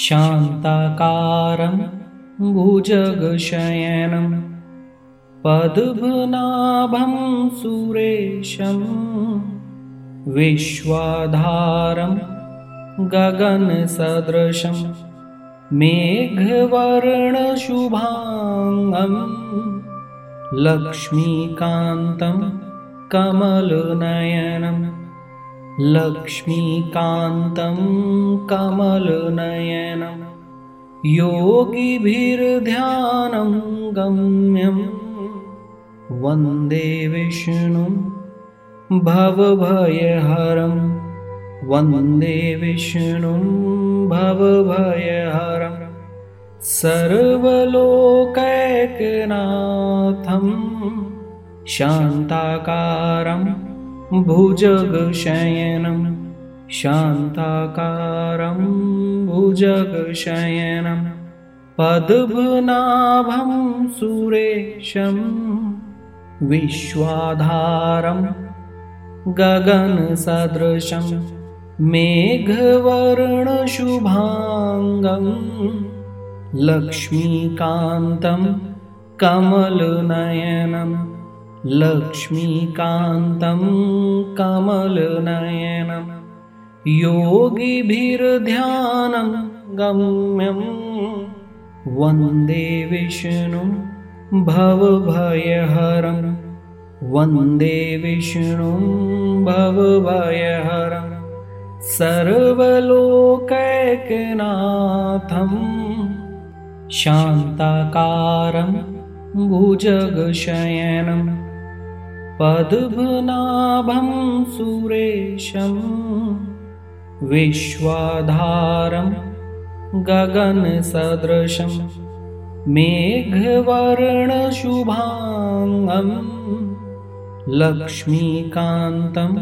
शान्ताकारं भुजगशयनं पद्भनाभं सुरेशं विश्वाधारं गगनसदृशं मेघवर्णशुभाङ्गं लक्ष्मीकान्तं कमलनयनम् लक्ष्मीकान्तं कमलनयनं योगिभिर्ध्यानं गम्यं। वन्दे विष्णुं भवभयहरं। वन्दे विष्णुं भवभयहरं। सर्वलोकैकनाथं शान्ताकारम् भुजगशयनं शान्ताकारं भुजगशयनं पद्भनाभं सुरेशं विश्वाधारं गगनसदृशं मेघवर्णशुभाङ्गं लक्ष्मीकान्तं कमलनयनम् लक्ष्मीकान्तं कमलनयनं योगिभिर्ध्यानं गम्यं। वन्दे विष्णुं भवभयहरं वन्दे विष्णुं भवभयहरं। सर्वलोकैकनाथं शान्ताकारं भुजगशयनम् पद्भनाभं सुरेशं विश्वाधारं गगनसदृशं मेघवर्णशुभाङ्गं लक्ष्मीकान्तं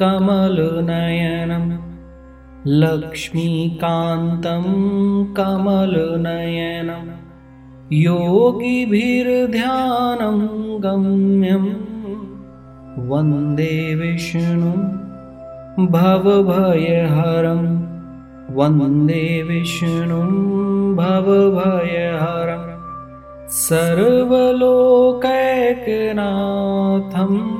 कमलनयनं लक्ष्मीकान्तं कमलनयनं योगिभिर्ध्यानं गम्यम् वन्दे विष्णुं भवभयहरं वन्दे विष्णुं भवभयहरं सर्वलोकैकनाथं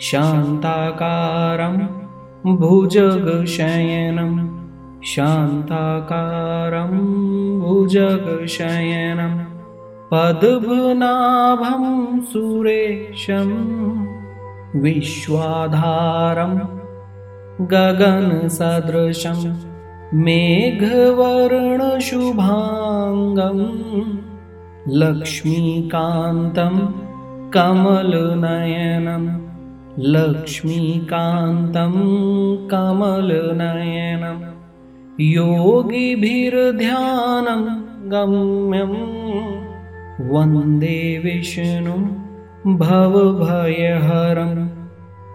शान्ताकारं भुजगशयनं। शान्ताकारं भुजगशयनं। पद्भनाभं सुरेशम् विश्वाधारं गगनसदृशं मेघवर्णशुभाङ्गं लक्ष्मीकान्तं कमलनयनं लक्ष्मीकान्तं कमलनयनं योगिभिर्ध्यानं गम्यं वन्दे विष्णुं भवभयहरं।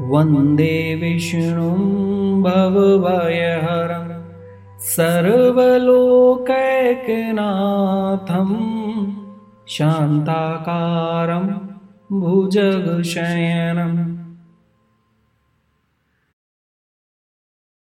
वन्दे विष्णुं भवभयहरं। सर्वलोकैकनाथं शान्ताकारं भुजगशयनम्